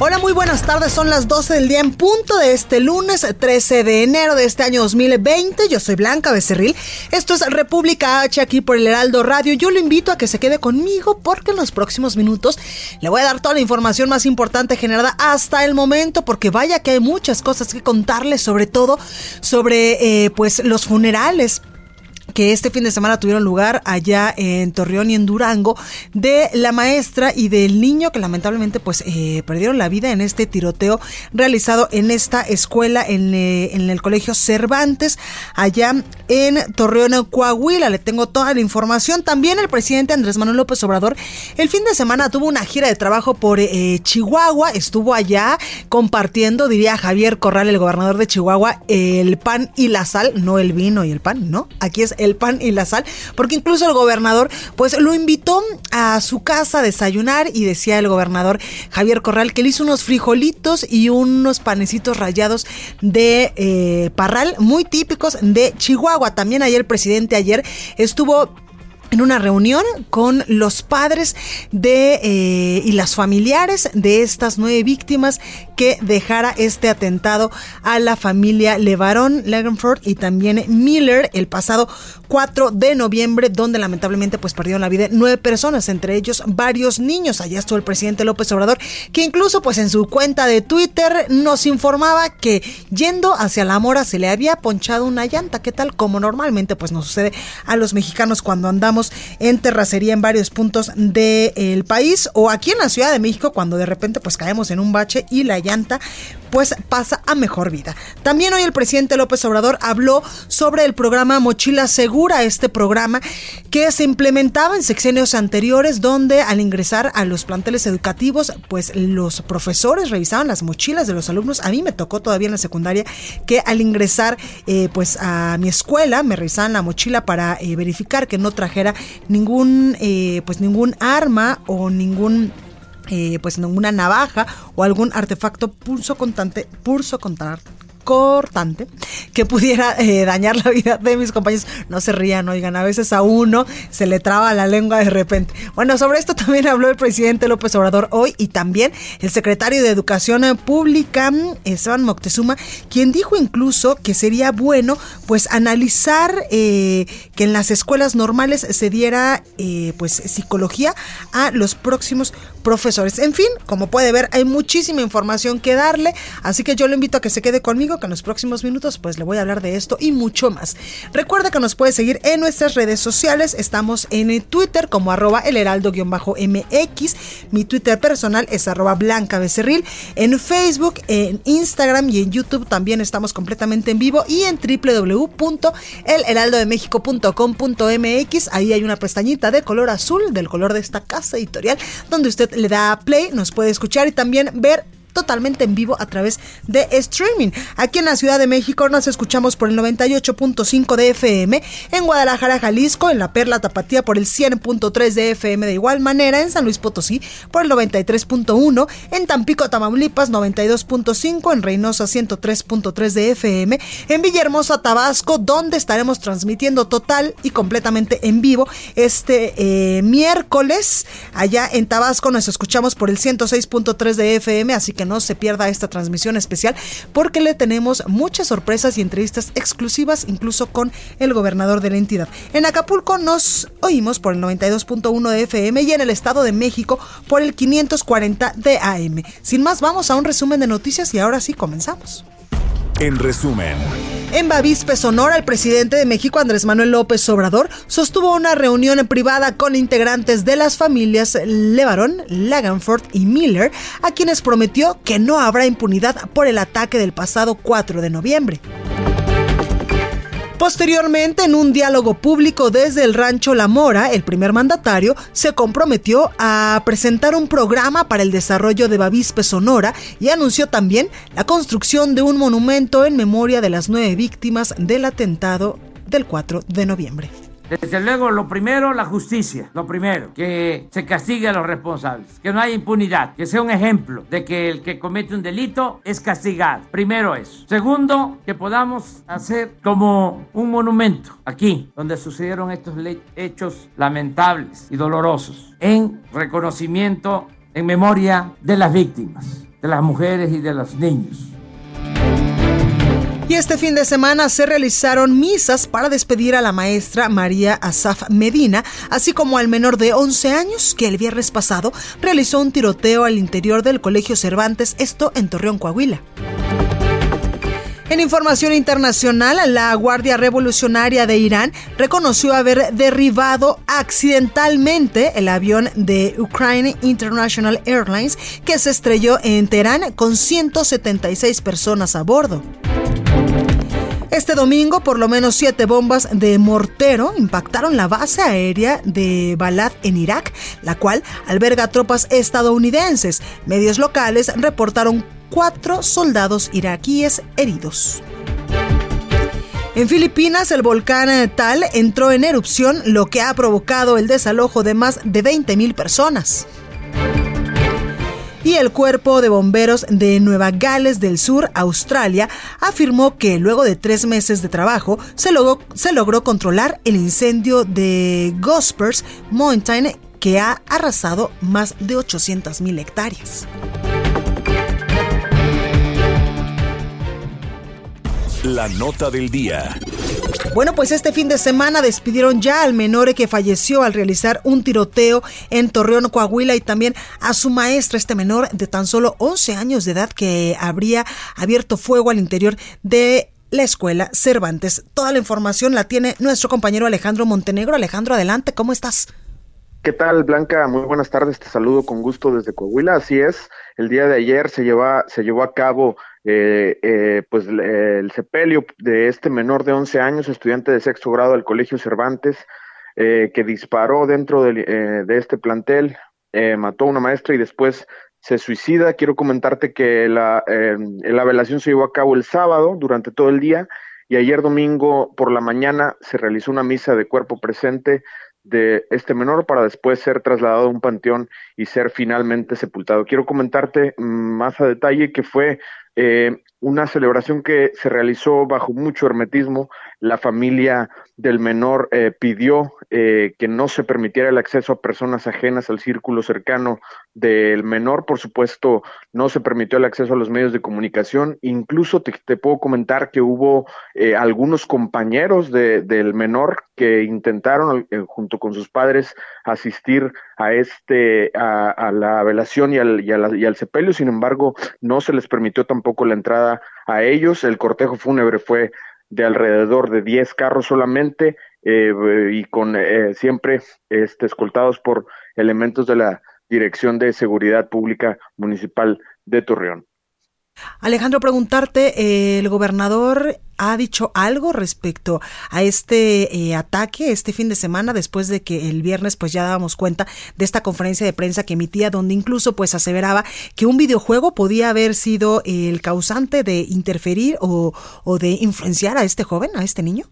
Hola, muy buenas tardes. Son las 12 del día en punto de este lunes 13 de enero de este año 2020. Yo soy Blanca Becerril. Esto es República H aquí por el Heraldo Radio. Yo lo invito a que se quede conmigo porque en los próximos minutos le voy a dar toda la información más importante generada hasta el momento porque vaya que hay muchas cosas que contarles, sobre todo sobre eh, pues los funerales que este fin de semana tuvieron lugar allá en Torreón y en Durango de la maestra y del niño que lamentablemente pues eh, perdieron la vida en este tiroteo realizado en esta escuela en, eh, en, el colegio Cervantes allá en Torreón, Coahuila. Le tengo toda la información. También el presidente Andrés Manuel López Obrador el fin de semana tuvo una gira de trabajo por eh, Chihuahua. Estuvo allá compartiendo, diría Javier Corral, el gobernador de Chihuahua, el pan y la sal, no el vino y el pan, ¿no? Aquí es el pan y la sal, porque incluso el gobernador pues lo invitó a su casa a desayunar y decía el gobernador Javier Corral que le hizo unos frijolitos y unos panecitos rayados de eh, parral muy típicos de Chihuahua. También ayer el presidente ayer estuvo en una reunión con los padres de eh, y las familiares de estas nueve víctimas que dejara este atentado a la familia Levarón, Legenford y también Miller el pasado 4 de noviembre, donde lamentablemente pues perdieron la vida nueve personas, entre ellos varios niños. Allá estuvo el presidente López Obrador, que incluso pues en su cuenta de Twitter nos informaba que yendo hacia la mora se le había ponchado una llanta. ¿Qué tal? Como normalmente pues nos sucede a los mexicanos cuando andamos en terracería en varios puntos del país o aquí en la Ciudad de México cuando de repente pues caemos en un bache y la llanta pues pasa a mejor vida. También hoy el presidente López Obrador habló sobre el programa Mochila Segura, este programa que se implementaba en sexenios anteriores donde al ingresar a los planteles educativos pues los profesores revisaban las mochilas de los alumnos. A mí me tocó todavía en la secundaria que al ingresar eh, pues a mi escuela me revisaban la mochila para eh, verificar que no trajera ningún eh, pues ningún arma o ningún eh, pues ninguna navaja o algún artefacto pulso contante, pulso contar, cortante que pudiera eh, dañar la vida de mis compañeros. No se rían, oigan, a veces a uno se le traba la lengua de repente. Bueno, sobre esto también habló el presidente López Obrador hoy y también el secretario de Educación Pública, Esteban Moctezuma, quien dijo incluso que sería bueno pues analizar eh, que en las escuelas normales se diera eh, pues psicología a los próximos profesores. En fin, como puede ver, hay muchísima información que darle, así que yo le invito a que se quede conmigo que en los próximos minutos pues le voy a hablar de esto y mucho más. Recuerda que nos puede seguir en nuestras redes sociales. Estamos en Twitter como arroba el heraldo-mx. Mi Twitter personal es arroba blanca becerril. En Facebook, en Instagram y en YouTube también estamos completamente en vivo y en www.elheraldodemexico.com.mx. Ahí hay una pestañita de color azul, del color de esta casa editorial, donde usted le da play, nos puede escuchar y también ver totalmente en vivo a través de streaming. Aquí en la Ciudad de México nos escuchamos por el 98.5 de FM, en Guadalajara, Jalisco, en La Perla Tapatía por el 100.3 de FM de igual manera, en San Luis Potosí por el 93.1, en Tampico, Tamaulipas 92.5, en Reynosa 103.3 de FM, en Villahermosa, Tabasco, donde estaremos transmitiendo total y completamente en vivo este eh, miércoles. Allá en Tabasco nos escuchamos por el 106.3 de FM, así que no se pierda esta transmisión especial porque le tenemos muchas sorpresas y entrevistas exclusivas incluso con el gobernador de la entidad. En Acapulco nos oímos por el 92.1 de FM y en el Estado de México por el 540 de AM. Sin más, vamos a un resumen de noticias y ahora sí comenzamos. En resumen. En Bavispe, Sonora, el presidente de México, Andrés Manuel López Obrador, sostuvo una reunión privada con integrantes de las familias Levarón, Laganford y Miller, a quienes prometió que no habrá impunidad por el ataque del pasado 4 de noviembre. Posteriormente, en un diálogo público desde el rancho La Mora, el primer mandatario se comprometió a presentar un programa para el desarrollo de Bavispe Sonora y anunció también la construcción de un monumento en memoria de las nueve víctimas del atentado del 4 de noviembre. Desde luego, lo primero, la justicia. Lo primero, que se castigue a los responsables, que no haya impunidad, que sea un ejemplo de que el que comete un delito es castigado. Primero eso. Segundo, que podamos hacer como un monumento aquí, donde sucedieron estos hechos lamentables y dolorosos, en reconocimiento, en memoria de las víctimas, de las mujeres y de los niños. Y este fin de semana se realizaron misas para despedir a la maestra María Asaf Medina, así como al menor de 11 años que el viernes pasado realizó un tiroteo al interior del Colegio Cervantes, esto en Torreón, Coahuila. En información internacional, la Guardia Revolucionaria de Irán reconoció haber derribado accidentalmente el avión de Ukraine International Airlines que se estrelló en Teherán con 176 personas a bordo. Este domingo, por lo menos siete bombas de mortero impactaron la base aérea de Balad en Irak, la cual alberga tropas estadounidenses. Medios locales reportaron cuatro soldados iraquíes heridos. En Filipinas, el volcán Tal entró en erupción, lo que ha provocado el desalojo de más de 20.000 personas y el Cuerpo de Bomberos de Nueva Gales del Sur, Australia, afirmó que luego de tres meses de trabajo se logró, controlar el incendio de Gospers Mountain que ha arrasado más de 800.000 hectáreas. La nota del día. Bueno, pues este fin de semana despidieron ya al menor que falleció al realizar un tiroteo en Torreón, Coahuila y también a su maestra, este menor de tan solo 11 años de edad que habría abierto fuego al interior de la escuela Cervantes. Toda la información la tiene nuestro compañero Alejandro Montenegro. Alejandro, adelante, ¿cómo estás? ¿Qué tal, Blanca? Muy buenas tardes, te saludo con gusto desde Coahuila. Así es, el día de ayer se, lleva, se llevó a cabo eh, eh, pues el sepelio de este menor de 11 años, estudiante de sexto grado del Colegio Cervantes, eh, que disparó dentro de, este plantel, mató a una maestra y después se suicida. Quiero comentarte que la, la velación se llevó a cabo el sábado durante todo el día y ayer domingo por la mañana se realizó una misa de cuerpo presente de este menor para después ser trasladado a un panteón y ser finalmente sepultado. Quiero comentarte mm, más a detalle que fue eh, una celebración que se realizó bajo mucho hermetismo. La familia del menor eh, pidió eh, que no se permitiera el acceso a personas ajenas al círculo cercano del menor. Por supuesto, no se permitió el acceso a los medios de comunicación. Incluso te, puedo comentar que hubo eh, algunos compañeros del menor que intentaron, junto con sus padres, asistir a este a, la velación y al, y, y al sepelio. Sin embargo, no se les permitió tampoco la entrada a ellos. El cortejo fúnebre fue de alrededor de 10 carros solamente eh, y con eh, siempre este, escoltados por elementos de la Dirección de Seguridad Pública Municipal de Torreón. Alejandro, preguntarte, eh, ¿el gobernador ha dicho algo respecto a este eh, ataque este fin de semana después de que el viernes pues ya dábamos cuenta de esta conferencia de prensa que emitía donde incluso pues aseveraba que un videojuego podía haber sido el causante de interferir o, de influenciar a este joven, a este niño?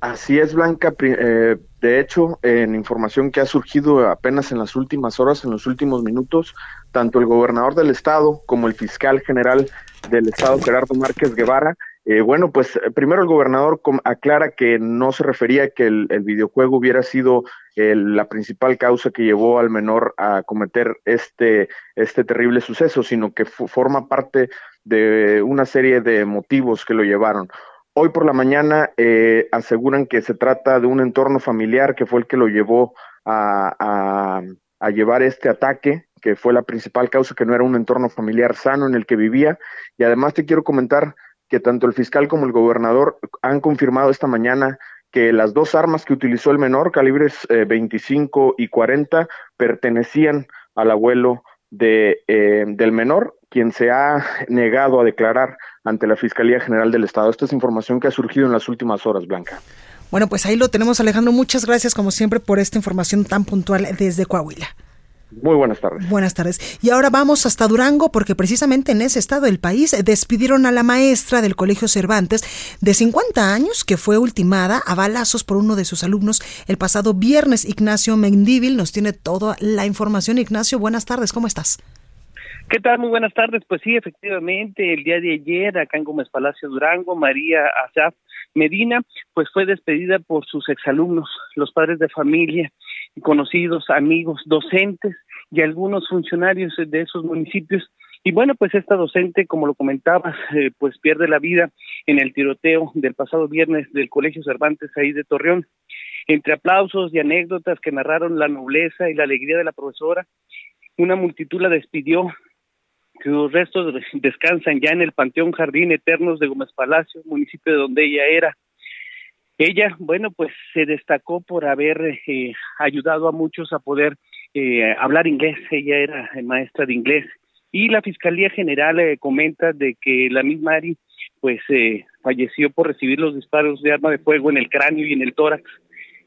Así es, Blanca. Eh, de hecho, en información que ha surgido apenas en las últimas horas, en los últimos minutos, tanto el gobernador del estado como el fiscal general del estado, Gerardo Márquez Guevara, eh, bueno, pues eh, primero el gobernador aclara que no se refería a que el, videojuego hubiera sido la principal causa que llevó al menor a cometer este, este terrible suceso, sino que forma parte de una serie de motivos que lo llevaron. Hoy por la mañana eh, aseguran que se trata de un entorno familiar que fue el que lo llevó a, llevar este ataque, que fue la principal causa, que no era un entorno familiar sano en el que vivía. Y además te quiero comentar que tanto el fiscal como el gobernador han confirmado esta mañana que las dos armas que utilizó el menor, calibres 25 y 40, pertenecían al abuelo de, del menor, quien se ha negado a declarar ante la Fiscalía General del Estado. Esta es información que ha surgido en las últimas horas, Blanca. Bueno, pues ahí lo tenemos, Alejandro. Muchas gracias, como siempre, por esta información tan puntual desde Coahuila. Muy buenas tardes. Buenas tardes. Y ahora vamos hasta Durango porque precisamente en ese estado del país despidieron a la maestra del Colegio Cervantes de 50 años que fue ultimada a balazos por uno de sus alumnos el pasado viernes. Ignacio Mendívil nos tiene toda la información. Ignacio, buenas tardes. ¿Cómo estás? ¿Qué tal? Muy buenas tardes. Pues sí, efectivamente, el día de ayer acá en Gómez Palacio Durango, María Azaf Medina, pues fue despedida por sus exalumnos, los padres de familia, conocidos, amigos, docentes y algunos funcionarios de esos municipios. Y bueno, pues esta docente, como lo comentabas, eh, pues pierde la vida en el tiroteo del pasado viernes del Colegio Cervantes ahí de Torreón. Entre aplausos y anécdotas que narraron la nobleza y la alegría de la profesora, una multitud la despidió sus restos descansan ya en el Panteón Jardín Eternos de Gómez Palacio, municipio de donde ella era. Ella, bueno, pues se destacó por haber eh, ayudado a muchos a poder eh, hablar inglés. Ella era maestra de inglés. Y la Fiscalía General eh, comenta de que la misma Ari, pues, falleció por recibir los disparos de arma de fuego en el cráneo y en el tórax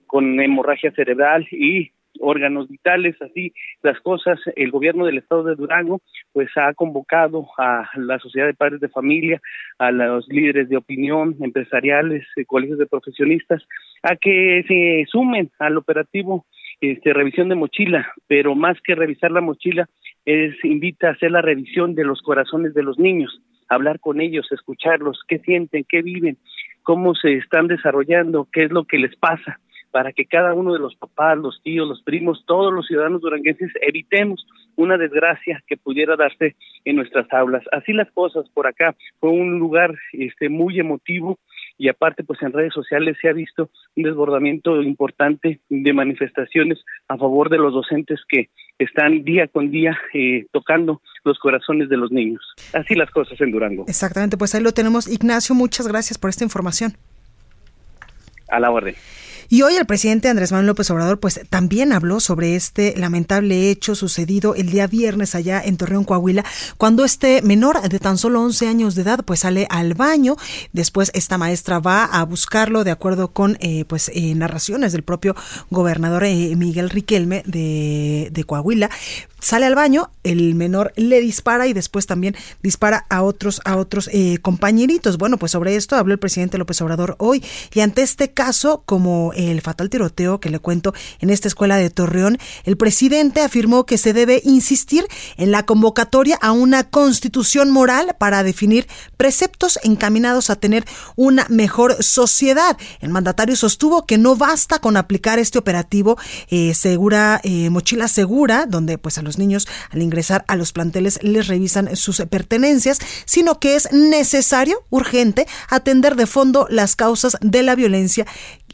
con hemorragia cerebral y órganos vitales, así las cosas, el gobierno del estado de Durango pues ha convocado a la sociedad de padres de familia, a los líderes de opinión, empresariales, eh, colegios de profesionistas, a que se sumen al operativo este, revisión de mochila, pero más que revisar la mochila, es invita a hacer la revisión de los corazones de los niños, hablar con ellos, escucharlos, qué sienten, qué viven, cómo se están desarrollando, qué es lo que les pasa para que cada uno de los papás, los tíos, los primos, todos los ciudadanos duranguenses evitemos una desgracia que pudiera darse en nuestras aulas. Así las cosas por acá. Fue un lugar este muy emotivo y aparte pues en redes sociales se ha visto un desbordamiento importante de manifestaciones a favor de los docentes que están día con día eh, tocando los corazones de los niños. Así las cosas en Durango. Exactamente, pues ahí lo tenemos. Ignacio, muchas gracias por esta información. A la orden. Y hoy el presidente Andrés Manuel López Obrador pues también habló sobre este lamentable hecho sucedido el día viernes allá en Torreón, Coahuila, cuando este menor de tan solo 11 años de edad pues sale al baño, después esta maestra va a buscarlo de acuerdo con eh, pues eh, narraciones del propio gobernador eh, Miguel Riquelme de, de Coahuila, sale al baño, el menor le dispara y después también dispara a otros, a otros eh, compañeritos. Bueno, pues sobre esto habló el presidente López Obrador hoy. Y ante este caso, como el fatal tiroteo que le cuento en esta escuela de Torreón, el presidente afirmó que se debe insistir en la convocatoria a una constitución moral para definir preceptos encaminados a tener una mejor sociedad. El mandatario sostuvo que no basta con aplicar este operativo eh, segura, eh, mochila segura, donde pues a los niños al ingresar a los planteles les revisan sus pertenencias, sino que es necesario, urgente, atender de fondo las causas de la violencia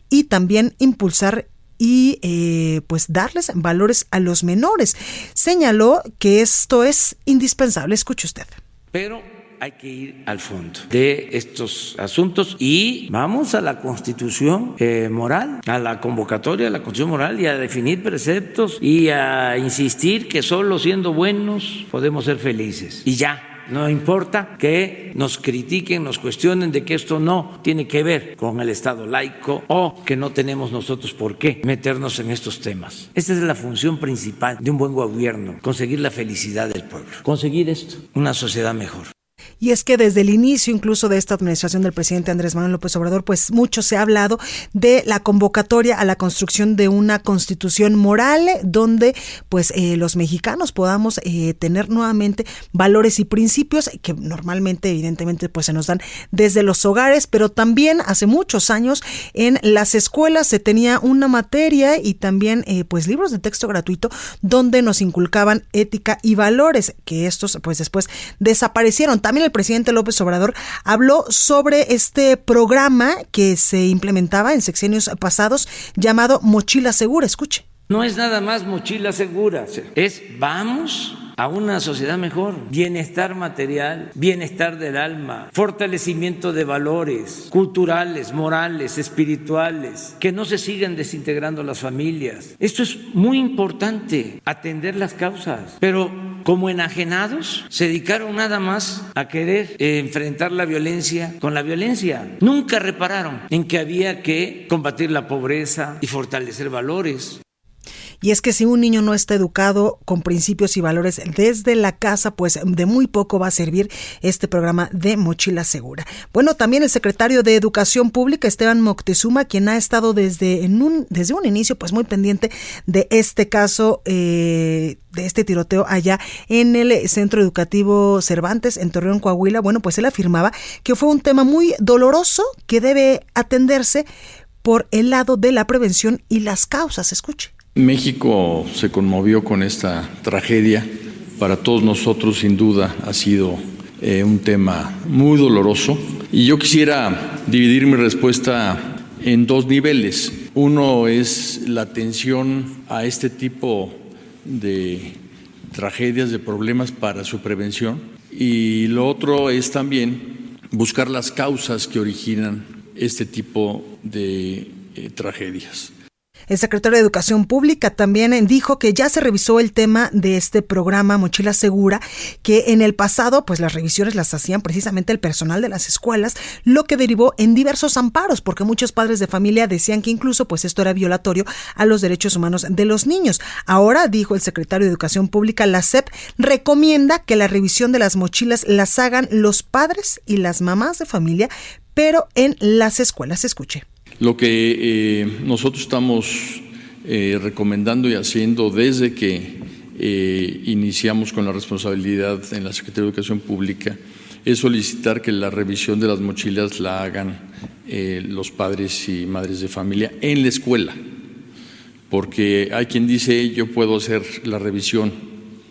y también impulsar y eh, pues darles valores a los menores. Señaló que esto es indispensable. Escuche usted. Pero hay que ir al fondo de estos asuntos y vamos a la constitución eh, moral, a la convocatoria de la constitución moral y a definir preceptos y a insistir que solo siendo buenos podemos ser felices. Y ya, no importa que nos critiquen, nos cuestionen de que esto no tiene que ver con el Estado laico o que no tenemos nosotros por qué meternos en estos temas. Esta es la función principal de un buen gobierno, conseguir la felicidad del pueblo, conseguir esto, una sociedad mejor. Y es que desde el inicio incluso de esta administración del presidente Andrés Manuel López Obrador, pues mucho se ha hablado de la convocatoria a la construcción de una constitución moral donde pues eh, los mexicanos podamos eh, tener nuevamente valores y principios que normalmente evidentemente pues se nos dan desde los hogares, pero también hace muchos años en las escuelas se tenía una materia y también eh, pues libros de texto gratuito donde nos inculcaban ética y valores que estos pues después desaparecieron. También el presidente López Obrador habló sobre este programa que se implementaba en sexenios pasados llamado Mochila Segura. Escuche. No es nada más mochila segura, es vamos a una sociedad mejor, bienestar material, bienestar del alma, fortalecimiento de valores culturales, morales, espirituales, que no se sigan desintegrando las familias. Esto es muy importante, atender las causas, pero como enajenados se dedicaron nada más a querer eh, enfrentar la violencia con la violencia. Nunca repararon en que había que combatir la pobreza y fortalecer valores. Y es que si un niño no está educado con principios y valores desde la casa, pues de muy poco va a servir este programa de Mochila Segura. Bueno, también el secretario de Educación Pública, Esteban Moctezuma, quien ha estado desde, en un, desde un inicio pues muy pendiente de este caso, eh, de este tiroteo allá en el Centro Educativo Cervantes, en Torreón, Coahuila. Bueno, pues él afirmaba que fue un tema muy doloroso que debe atenderse por el lado de la prevención y las causas. Escuche. México se conmovió con esta tragedia. Para todos nosotros, sin duda, ha sido eh, un tema muy doloroso. Y yo quisiera dividir mi respuesta en dos niveles. Uno es la atención a este tipo de tragedias, de problemas para su prevención. Y lo otro es también buscar las causas que originan este tipo de eh, tragedias. El secretario de Educación Pública también dijo que ya se revisó el tema de este programa Mochila Segura, que en el pasado pues las revisiones las hacían precisamente el personal de las escuelas, lo que derivó en diversos amparos, porque muchos padres de familia decían que incluso pues esto era violatorio a los derechos humanos de los niños. Ahora, dijo el secretario de Educación Pública, la SEP recomienda que la revisión de las mochilas las hagan los padres y las mamás de familia, pero en las escuelas. Escuche. Lo que eh, nosotros estamos eh, recomendando y haciendo desde que eh, iniciamos con la responsabilidad en la Secretaría de Educación Pública es solicitar que la revisión de las mochilas la hagan los padres y madres de familia en la escuela, porque hay quien dice yo puedo hacer la revisión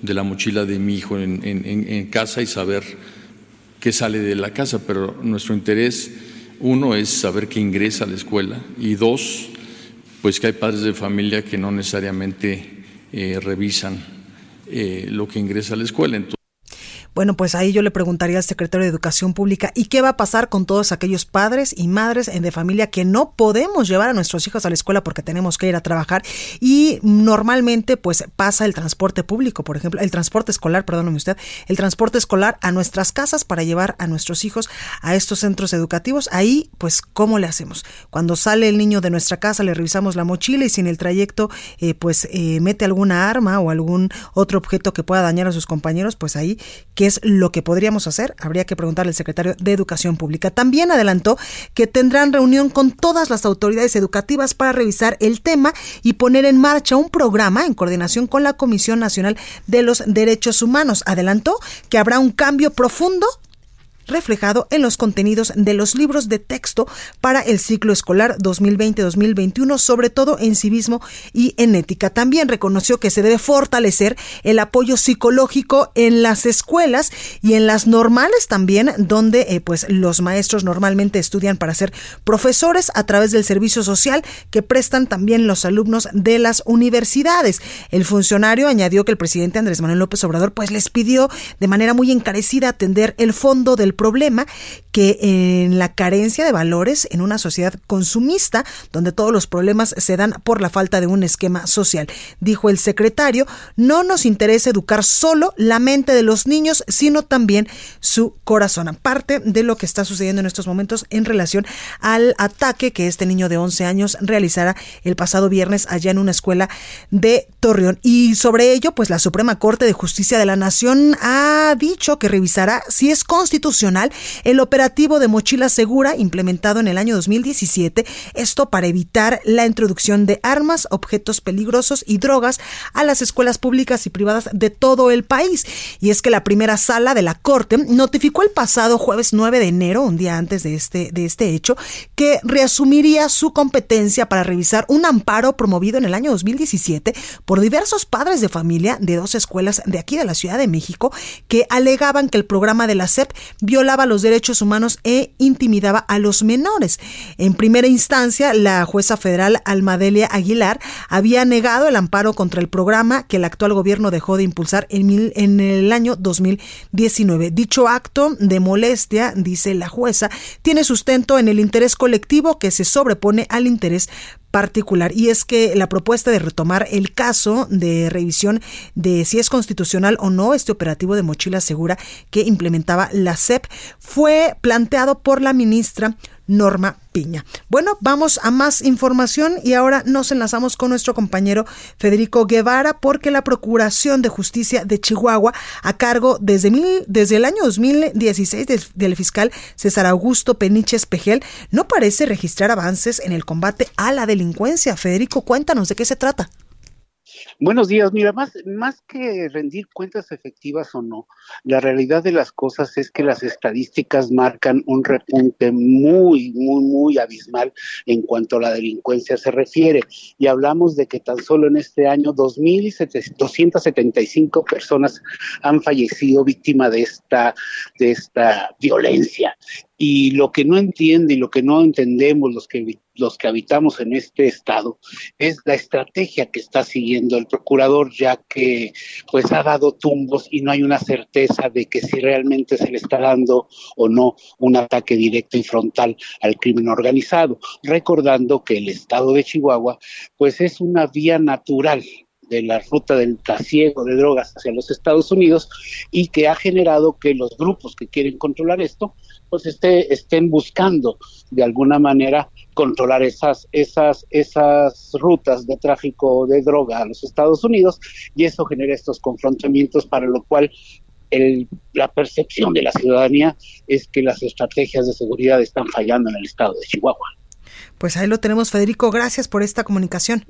de la mochila de mi hijo en casa y saber qué sale de la casa, pero nuestro interés uno es saber que ingresa a la escuela y dos, pues que hay padres de familia que no necesariamente eh, revisan eh, lo que ingresa a la escuela. Bueno, pues ahí yo le preguntaría al secretario de Educación Pública, ¿y qué va a pasar con todos aquellos padres y madres de familia que no podemos llevar a nuestros hijos a la escuela porque tenemos que ir a trabajar y normalmente pues pasa el transporte público, por ejemplo, el transporte escolar, perdóname usted, el transporte escolar a nuestras casas para llevar a nuestros hijos a estos centros educativos? Ahí pues ¿cómo le hacemos? Cuando sale el niño de nuestra casa le revisamos la mochila y si en el trayecto eh, pues eh, mete alguna arma o algún otro objeto que pueda dañar a sus compañeros, pues ahí ¿qué es lo que podríamos hacer? Habría que preguntarle al secretario de Educación Pública. También adelantó que tendrán reunión con todas las autoridades educativas para revisar el tema y poner en marcha un programa en coordinación con la Comisión Nacional de los Derechos Humanos. Adelantó que habrá un cambio profundo reflejado en los contenidos de los libros de texto para el ciclo escolar 2020-2021, sobre todo en civismo y en ética. También reconoció que se debe fortalecer el apoyo psicológico en las escuelas y en las normales también, donde eh, pues los maestros normalmente estudian para ser profesores a través del servicio social que prestan también los alumnos de las universidades. El funcionario añadió que el presidente Andrés Manuel López Obrador pues les pidió de manera muy encarecida atender el fondo del problema que en la carencia de valores en una sociedad consumista donde todos los problemas se dan por la falta de un esquema social. Dijo el secretario, no nos interesa educar solo la mente de los niños, sino también su corazón. Aparte de lo que está sucediendo en estos momentos en relación al ataque que este niño de 11 años realizara el pasado viernes allá en una escuela de Torreón. Y sobre ello, pues la Suprema Corte de Justicia de la Nación ha dicho que revisará si es constitucional el operativo de mochila segura implementado en el año 2017, esto para evitar la introducción de armas, objetos peligrosos y drogas a las escuelas públicas y privadas de todo el país. Y es que la primera sala de la Corte notificó el pasado jueves 9 de enero, un día antes de este, de este hecho, que reasumiría su competencia para revisar un amparo promovido en el año 2017 por diversos padres de familia de dos escuelas de aquí de la Ciudad de México que alegaban que el programa de la SEP violaba los derechos humanos e intimidaba a los menores. En primera instancia, la jueza federal Almadelia Aguilar había negado el amparo contra el programa que el actual gobierno dejó de impulsar en, en el año 2019. Dicho acto de molestia, dice la jueza, tiene sustento en el interés colectivo que se sobrepone al interés particular. Y es que la propuesta de retomar el caso de revisión de si es constitucional o no este operativo de mochila segura que implementaba la CEP fue planteado por la ministra Norma Piña. Bueno, vamos a más información y ahora nos enlazamos con nuestro compañero Federico Guevara porque la Procuración de Justicia de Chihuahua, a cargo desde, mil, desde el año 2016 del, del fiscal César Augusto Peniche Espejel, no parece registrar avances en el combate a la delincuencia. Federico, cuéntanos de qué se trata. Buenos días. Mira, más, que rendir cuentas efectivas o no, la realidad de las cosas es que las estadísticas marcan un repunte muy, muy, muy abismal en cuanto a la delincuencia se refiere. Y hablamos de que tan solo en este año 2.275 personas han fallecido víctima de esta, de esta violencia. Y lo que no entiende y lo que no entendemos los que, los que habitamos en este estado es la estrategia que está siguiendo el procurador, ya que pues ha dado tumbos y no hay una certeza de que si realmente se le está dando o no un ataque directo y frontal al crimen organizado, recordando que el estado de Chihuahua pues es una vía natural de la ruta del trasiego de drogas hacia los Estados Unidos y que ha generado que los grupos que quieren controlar esto pues esté, estén buscando de alguna manera controlar esas, esas, esas rutas de tráfico de droga a los Estados Unidos y eso genera estos confrontamientos para lo cual el, la percepción de la ciudadanía es que las estrategias de seguridad están fallando en el estado de Chihuahua. Pues ahí lo tenemos, Federico. Gracias por esta comunicación.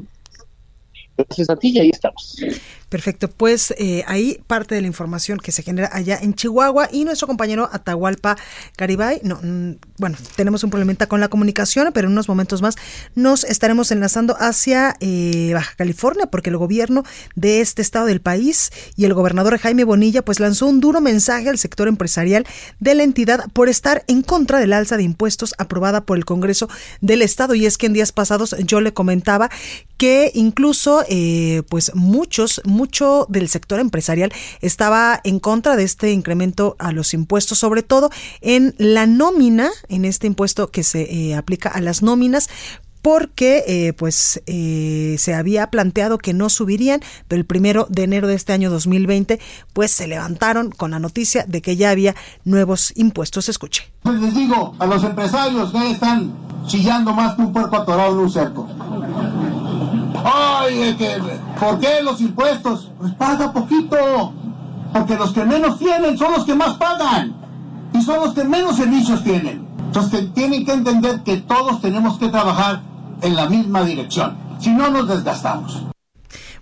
Gracias a ti y ahí estamos. Perfecto, pues eh, ahí parte de la información que se genera allá en Chihuahua y nuestro compañero Atahualpa Garibay, no, mm, bueno, tenemos un problemita con la comunicación, pero en unos momentos más nos estaremos enlazando hacia eh, Baja California porque el gobierno de este estado del país y el gobernador Jaime Bonilla pues lanzó un duro mensaje al sector empresarial de la entidad por estar en contra del alza de impuestos aprobada por el Congreso del estado. Y es que en días pasados yo le comentaba que incluso eh, pues muchos mucho del sector empresarial estaba en contra de este incremento a los impuestos, sobre todo en la nómina, en este impuesto que se eh, aplica a las nóminas, porque eh, pues eh, se había planteado que no subirían, pero el primero de enero de este año 2020 pues se levantaron con la noticia de que ya había nuevos impuestos. Escuche. Pues les digo a los empresarios que están chillando más que un puerco atorado en un cerco. Ay, ¿por qué los impuestos? Pues paga poquito. Porque los que menos tienen son los que más pagan. Y son los que menos servicios tienen. Entonces tienen que entender que todos tenemos que trabajar en la misma dirección. Si no, nos desgastamos.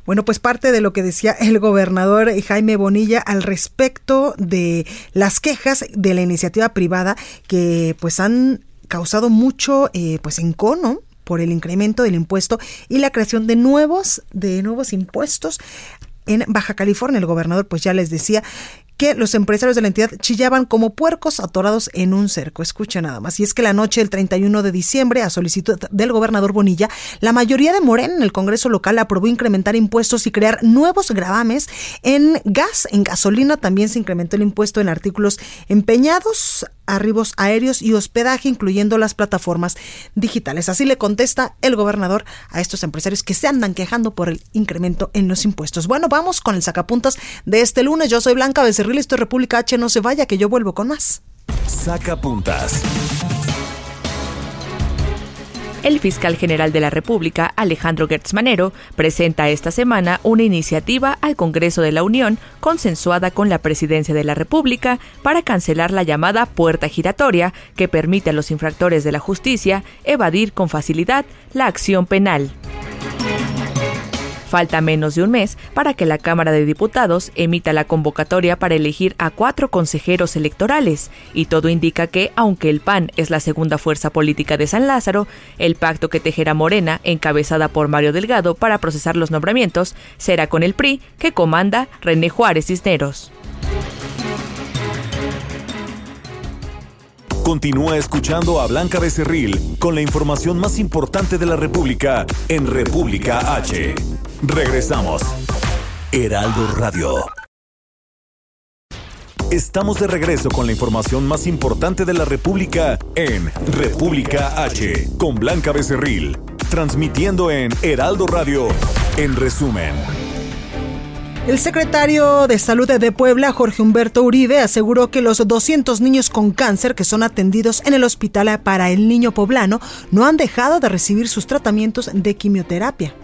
Bueno, pues parte de lo que decía el gobernador Jaime Bonilla al respecto de las quejas de la iniciativa privada que pues han causado mucho eh, pues encono por el incremento del impuesto y la creación de nuevos, de nuevos impuestos en Baja California. El gobernador, pues ya les decía que los empresarios de la entidad chillaban como puercos atorados en un cerco. Escucha nada más. Y es que la noche del 31 de diciembre, a solicitud del gobernador Bonilla, la mayoría de Morena en el Congreso local aprobó incrementar impuestos y crear nuevos gravames en gas, en gasolina. También se incrementó el impuesto en artículos empeñados, arribos aéreos y hospedaje, incluyendo las plataformas digitales. Así le contesta el gobernador a estos empresarios que se andan quejando por el incremento en los impuestos. Bueno, vamos con el sacapuntas de este lunes. Yo soy Blanca Becerril, esto es República H. No se vaya, que yo vuelvo con más. Sacapuntas. El fiscal general de la República, Alejandro Gertz Manero, presenta esta semana una iniciativa al Congreso de la Unión consensuada con la Presidencia de la República para cancelar la llamada puerta giratoria que permite a los infractores de la justicia evadir con facilidad la acción penal. Falta menos de un mes para que la Cámara de Diputados emita la convocatoria para elegir a cuatro consejeros electorales, y todo indica que, aunque el PAN es la segunda fuerza política de San Lázaro, el pacto que tejerá Morena, encabezada por Mario Delgado para procesar los nombramientos, será con el PRI, que comanda René Juárez Cisneros. Continúa escuchando a Blanca Becerril con la información más importante de la República en República H. Regresamos. Heraldo Radio. Estamos de regreso con la información más importante de la República en República H con Blanca Becerril, transmitiendo en Heraldo Radio. En resumen. El secretario de Salud de Puebla, Jorge Humberto Uribe, aseguró que los 200 niños con cáncer que son atendidos en el Hospital para el Niño Poblano no han dejado de recibir sus tratamientos de quimioterapia.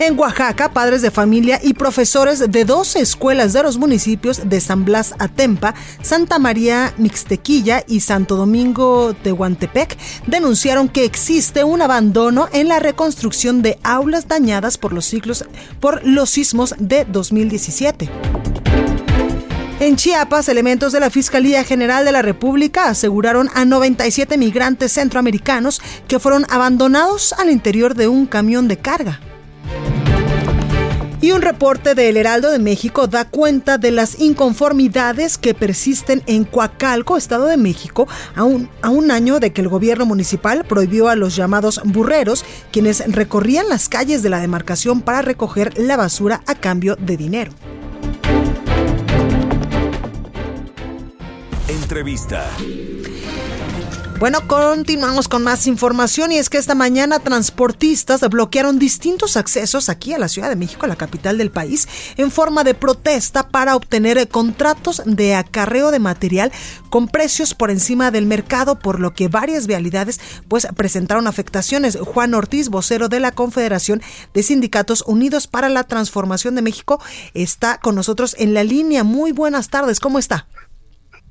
En Oaxaca, padres de familia y profesores de 12 escuelas de los municipios de San Blas Atempa, Santa María Mixtequilla y Santo Domingo de Huantepec denunciaron que existe un abandono en la reconstrucción de aulas dañadas por los ciclos por los sismos de 2017. En Chiapas, elementos de la Fiscalía General de la República aseguraron a 97 migrantes centroamericanos que fueron abandonados al interior de un camión de carga. Y un reporte del Heraldo de México da cuenta de las inconformidades que persisten en Coacalco, Estado de México, a un, a un año de que el gobierno municipal prohibió a los llamados burreros, quienes recorrían las calles de la demarcación para recoger la basura a cambio de dinero. Entrevista. Bueno, continuamos con más información y es que esta mañana transportistas bloquearon distintos accesos aquí a la Ciudad de México, la capital del país, en forma de protesta para obtener contratos de acarreo de material con precios por encima del mercado, por lo que varias vialidades pues presentaron afectaciones. Juan Ortiz, vocero de la Confederación de Sindicatos Unidos para la Transformación de México, está con nosotros en la línea. Muy buenas tardes, ¿cómo está?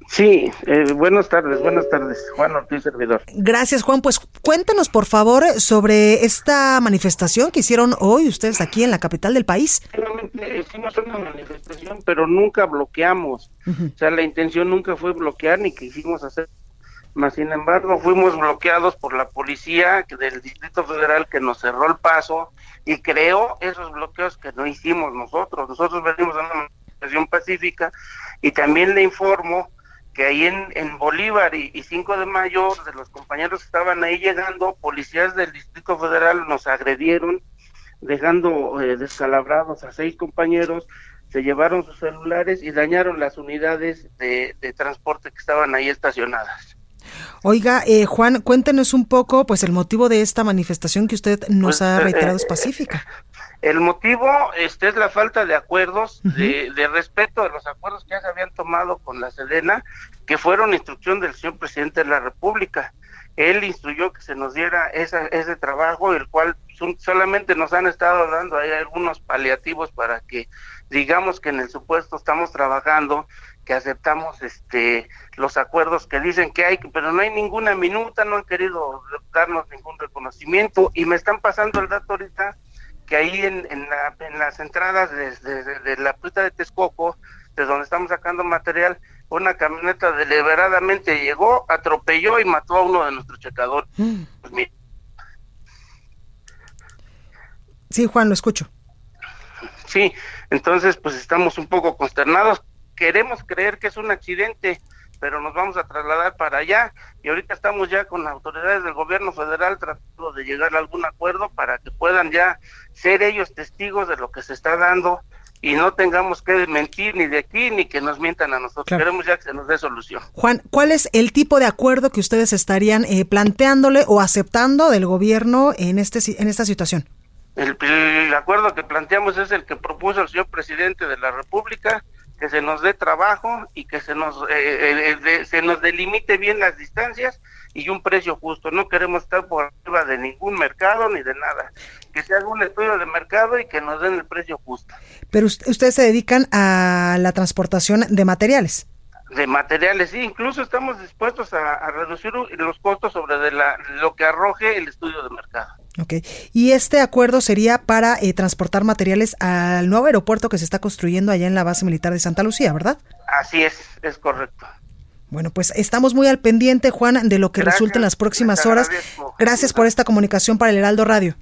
Sí, eh, buenas tardes, buenas tardes. Juan Ortiz, servidor. Gracias, Juan. Pues cuéntenos, por favor, sobre esta manifestación que hicieron hoy ustedes aquí en la capital del país. Hicimos una manifestación, pero nunca bloqueamos. O sea, la intención nunca fue bloquear ni que hicimos hacer. Más sin embargo, fuimos bloqueados por la policía del Distrito Federal que nos cerró el paso y creó esos bloqueos que no hicimos nosotros. Nosotros venimos a una manifestación pacífica y también le informo que ahí en, Bolívar y, 5 de mayo, de los compañeros que estaban ahí llegando, policías del Distrito Federal nos agredieron, dejando eh, descalabrados a seis compañeros, se llevaron sus celulares y dañaron las unidades de, transporte que estaban ahí estacionadas. Oiga, eh, Juan, cuéntenos un poco, pues, el motivo de esta manifestación que usted nos pues, ha reiterado es eh, pacífica. El motivo este, es la falta de acuerdos, de, respeto de los acuerdos que ya se habían tomado con la Sedena, que fueron instrucción del señor presidente de la República. Él instruyó que se nos diera ese trabajo, el cual solamente nos han estado dando ahí algunos paliativos para que digamos que en el supuesto estamos trabajando, que aceptamos este los acuerdos que dicen que hay, pero no hay ninguna minuta, no han querido darnos ningún reconocimiento y me están pasando el dato ahorita que ahí en, las entradas de, la puerta de Texcoco, de donde estamos sacando material, una camioneta deliberadamente llegó, atropelló y mató a uno de nuestros checadores. Mm. Pues sí, Juan, lo escucho. Sí, entonces pues estamos un poco consternados. Queremos creer que es un accidente, pero nos vamos a trasladar para allá y ahorita estamos ya con las autoridades del gobierno federal tratando de llegar a algún acuerdo para que puedan ya ser ellos testigos de lo que se está dando y no tengamos que mentir ni de aquí ni que nos mientan a nosotros. Queremos ya que se nos dé solución. Juan, ¿cuál es el tipo de acuerdo que ustedes estarían eh, planteándole o aceptando del gobierno en, este, en esta situación? El, el acuerdo que planteamos es el que propuso el señor presidente de la República, que se nos dé trabajo y que se nos eh, eh, eh, se nos delimite bien las distancias y un precio justo. No queremos estar por arriba de ningún mercado ni de nada. Que se haga un estudio de mercado y que nos den el precio justo. Pero ustedes se dedican a la transportación de materiales de materiales, sí, incluso estamos dispuestos a, reducir los costos sobre de la, lo que arroje el estudio de mercado. Ok, y este acuerdo sería para eh, transportar materiales al nuevo aeropuerto que se está construyendo allá en la base militar de Santa Lucía, ¿verdad? Así es, es correcto. Bueno, pues estamos muy al pendiente, Juan, de lo que resulte en las próximas horas. Gracias por esta comunicación para el Heraldo Radio.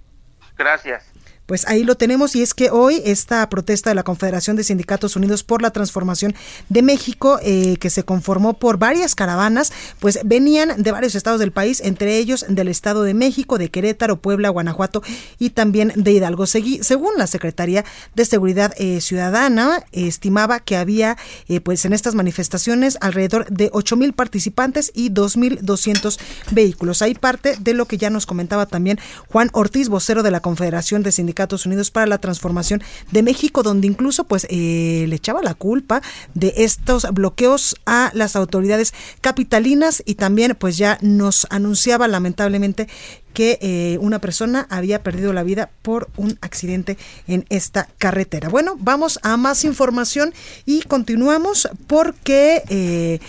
Gracias. Pues ahí lo tenemos y es que hoy esta protesta de la Confederación de Sindicatos Unidos por la Transformación de México, eh, que se conformó por varias caravanas, pues venían de varios estados del país, entre ellos del Estado de México, de Querétaro, Puebla, Guanajuato y también de Hidalgo. según la Secretaría de Seguridad eh, Ciudadana, estimaba que había eh, pues en estas manifestaciones alrededor de 8 mil participantes y 2.200 vehículos. Hay parte de lo que ya nos comentaba también Juan Ortiz, vocero de la Confederación de Sindicatos Unidos para la Transformación de México, donde incluso pues eh, le echaba la culpa de estos bloqueos a las autoridades capitalinas y también pues ya nos anunciaba lamentablemente que eh, una persona había perdido la vida por un accidente en esta carretera. Bueno, vamos a más información y continuamos porque eh,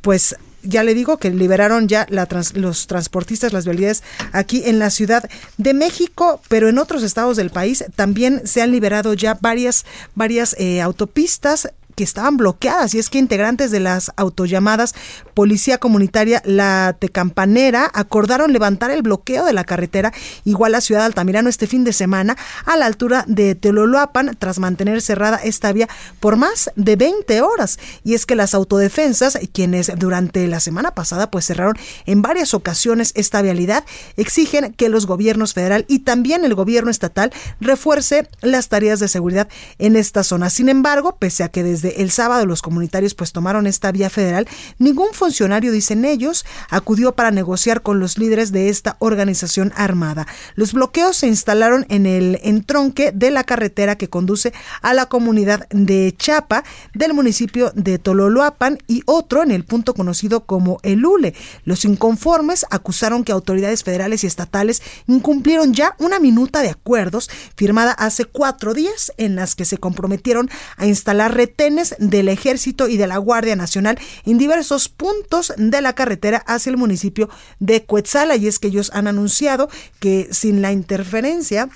pues ya le digo que liberaron ya los transportistas, las vialidades aquí en la Ciudad de México, pero en otros estados del país también se han liberado ya varias, varias eh, autopistas que estaban bloqueadas y es que integrantes de las autollamadas Policía Comunitaria La Tecampanera acordaron levantar el bloqueo de la carretera igual a Ciudad Altamirano este fin de semana a la altura de Teloloapan tras mantener cerrada esta vía por más de 20 horas y es que las autodefensas quienes durante la semana pasada pues cerraron en varias ocasiones esta vialidad exigen que los gobiernos federal y también el gobierno estatal refuerce las tareas de seguridad en esta zona. Sin embargo, pese a que desde el sábado los comunitarios pues tomaron esta vía federal, ningún funcionario, dicen ellos, acudió para negociar con los líderes de esta organización armada. Los bloqueos se instalaron en el entronque de la carretera que conduce a la comunidad de Chapa del municipio de Tololoapan y otro en el punto conocido como El Ule. Los inconformes acusaron que autoridades federales y estatales incumplieron ya una minuta de acuerdos firmada hace cuatro días en las que se comprometieron a instalar retenes del Ejército y de la Guardia Nacional en diversos puntos de la carretera hacia el municipio de Cuetzala. Y es que ellos han anunciado que sin la interferencia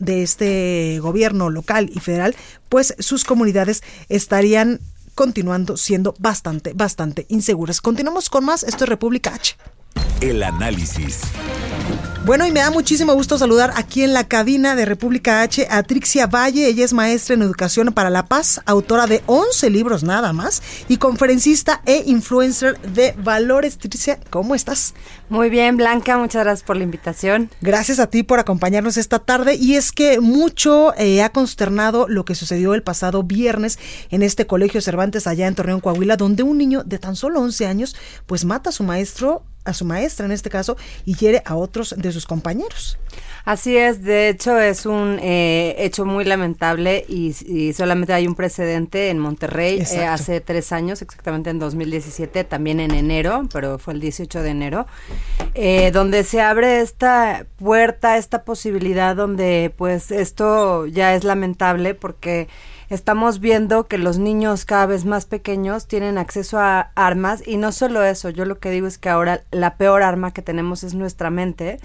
de este gobierno local y federal, pues sus comunidades estarían continuando siendo bastante, bastante inseguras. Continuamos con más. Esto es República H. El análisis. Bueno, y me da muchísimo gusto saludar aquí en la cabina de República H a Trixia Valle. Ella es maestra en Educación para la Paz, autora de 11 libros nada más y conferencista e influencer de valores. Trixia, ¿cómo estás? Muy bien, Blanca, muchas gracias por la invitación. Gracias a ti por acompañarnos esta tarde. Y es que mucho eh, ha consternado lo que sucedió el pasado viernes en este colegio Cervantes allá en Torreón, Coahuila, donde un niño de tan solo 11 años pues mata a su maestro a su maestra en este caso y hiere a otros de sus compañeros. Así es, de hecho es un eh, hecho muy lamentable y, solamente hay un precedente en Monterrey eh, hace tres años, exactamente en 2017, también en enero, pero fue el 18 de enero, eh, donde se abre esta puerta, esta posibilidad donde pues esto ya es lamentable porque estamos viendo que los niños cada vez más pequeños tienen acceso a armas y no solo eso, yo lo que digo es que ahora la peor arma que tenemos es nuestra mente,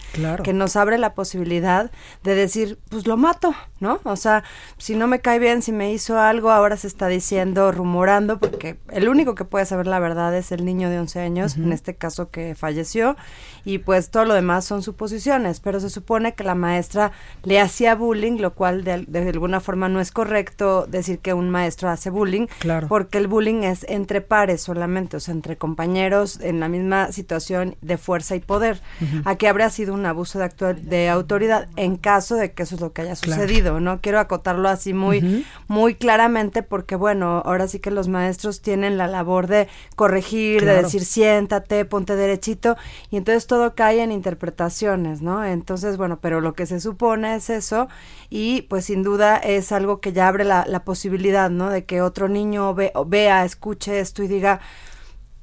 que nos abre la posibilidad de decir, pues lo mato, ¿no? O sea, si no me cae bien, si me hizo algo, ahora se está diciendo, rumorando, porque el único que puede saber la verdad es el niño de 11 años, en este caso que falleció, y pues todo lo demás son suposiciones, pero se supone que la maestra le hacía bullying, lo cual de, de alguna forma no es correcto decir que un maestro hace bullying, porque el bullying es entre pares solamente, o sea, entre compañeros en la misma situación de fuerza y poder. Aquí habría sido un abuso de, de autoridad en caso de que eso es lo que haya sucedido, ¿no? Quiero acotarlo así muy, muy claramente porque, bueno, ahora sí que los maestros tienen la labor de corregir, de decir siéntate, ponte derechito, y entonces todo cae en interpretaciones, ¿no? Entonces, bueno, pero lo que se supone es eso, y pues sin duda es algo que ya abre la, posibilidad, ¿no? De que otro niño vea, escuche esto y diga,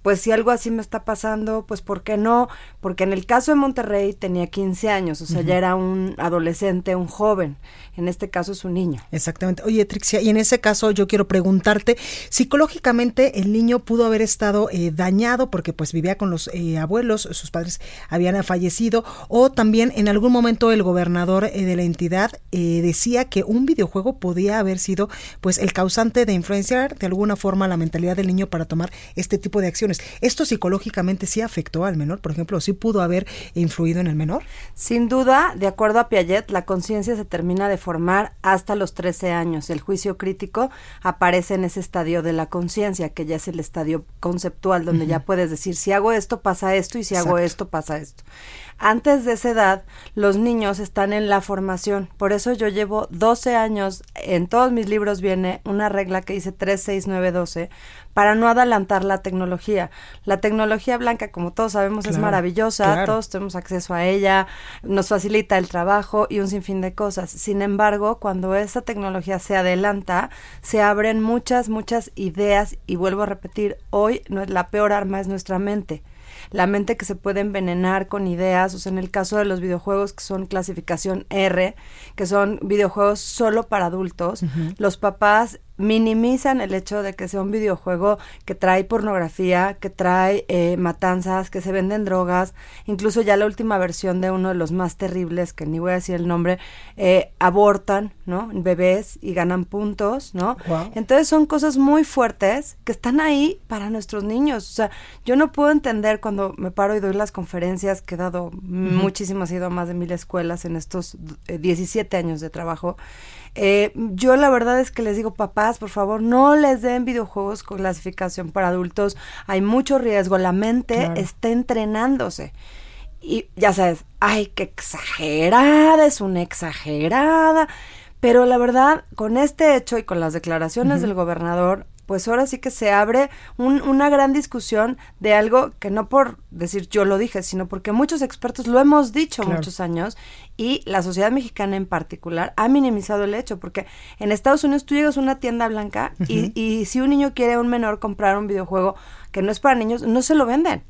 pues si algo así me está pasando, pues ¿por qué no? Porque en el caso de Monterrey tenía 15 años, o sea, ya era un adolescente, un joven en este caso es un niño. Exactamente. Oye, Trixia, y en ese caso yo quiero preguntarte, psicológicamente el niño pudo haber estado eh, dañado porque pues vivía con los eh, abuelos, sus padres habían fallecido, o también en algún momento el gobernador eh, de la entidad decía que un videojuego podía haber sido pues el causante de influenciar de alguna forma la mentalidad del niño para tomar este tipo de acciones. ¿Esto psicológicamente sí afectó al menor? Por ejemplo, ¿sí pudo haber influido en el menor? Sin duda, de acuerdo a Piaget, la conciencia se termina de formar hasta los 13 años. El juicio crítico aparece en ese estadio de la conciencia, que ya es el estadio conceptual, donde ya puedes decir, si hago esto, pasa esto, y si hago esto, pasa esto. Antes de esa edad, los niños están en la formación. Por eso yo llevo 12 años, en todos mis libros viene una regla que dice 3, 6, 9, 12, para no adelantar la tecnología. La tecnología blanca, como todos sabemos, es maravillosa, todos tenemos acceso a ella, nos facilita el trabajo y un sinfín de cosas. Sin embargo, cuando esa tecnología se adelanta, se abren muchas, muchas ideas y vuelvo a repetir, hoy la peor arma es nuestra mente la mente que se puede envenenar con ideas, o sea, en el caso de los videojuegos que son clasificación R, que son videojuegos solo para adultos, los papás minimizan el hecho de que sea un videojuego que trae pornografía, que trae eh, matanzas, que se venden drogas, incluso ya la última versión de uno de los más terribles, que ni voy a decir el nombre, eh, abortan, ¿no? Bebés y ganan puntos, ¿no? Entonces son cosas muy fuertes que están ahí para nuestros niños. O sea, yo no puedo entender cuando me paro y doy las conferencias, que he dado muchísimas, he ido a más de mil escuelas en estos 17 eh, años de trabajo, eh, yo la verdad es que les digo, papás, por favor, no les den videojuegos con clasificación para adultos. Hay mucho riesgo. La mente está entrenándose. Y ya sabes, ay, qué exagerada, es una exagerada. Pero la verdad, con este hecho y con las declaraciones del gobernador, pues ahora sí que se abre una gran discusión de algo que no por decir yo lo dije, sino porque muchos expertos lo hemos dicho muchos años y la sociedad mexicana en particular ha minimizado el hecho, porque en Estados Unidos tú llegas a una tienda blanca y, y si un niño quiere un menor comprar un videojuego que no es para niños, no se lo venden.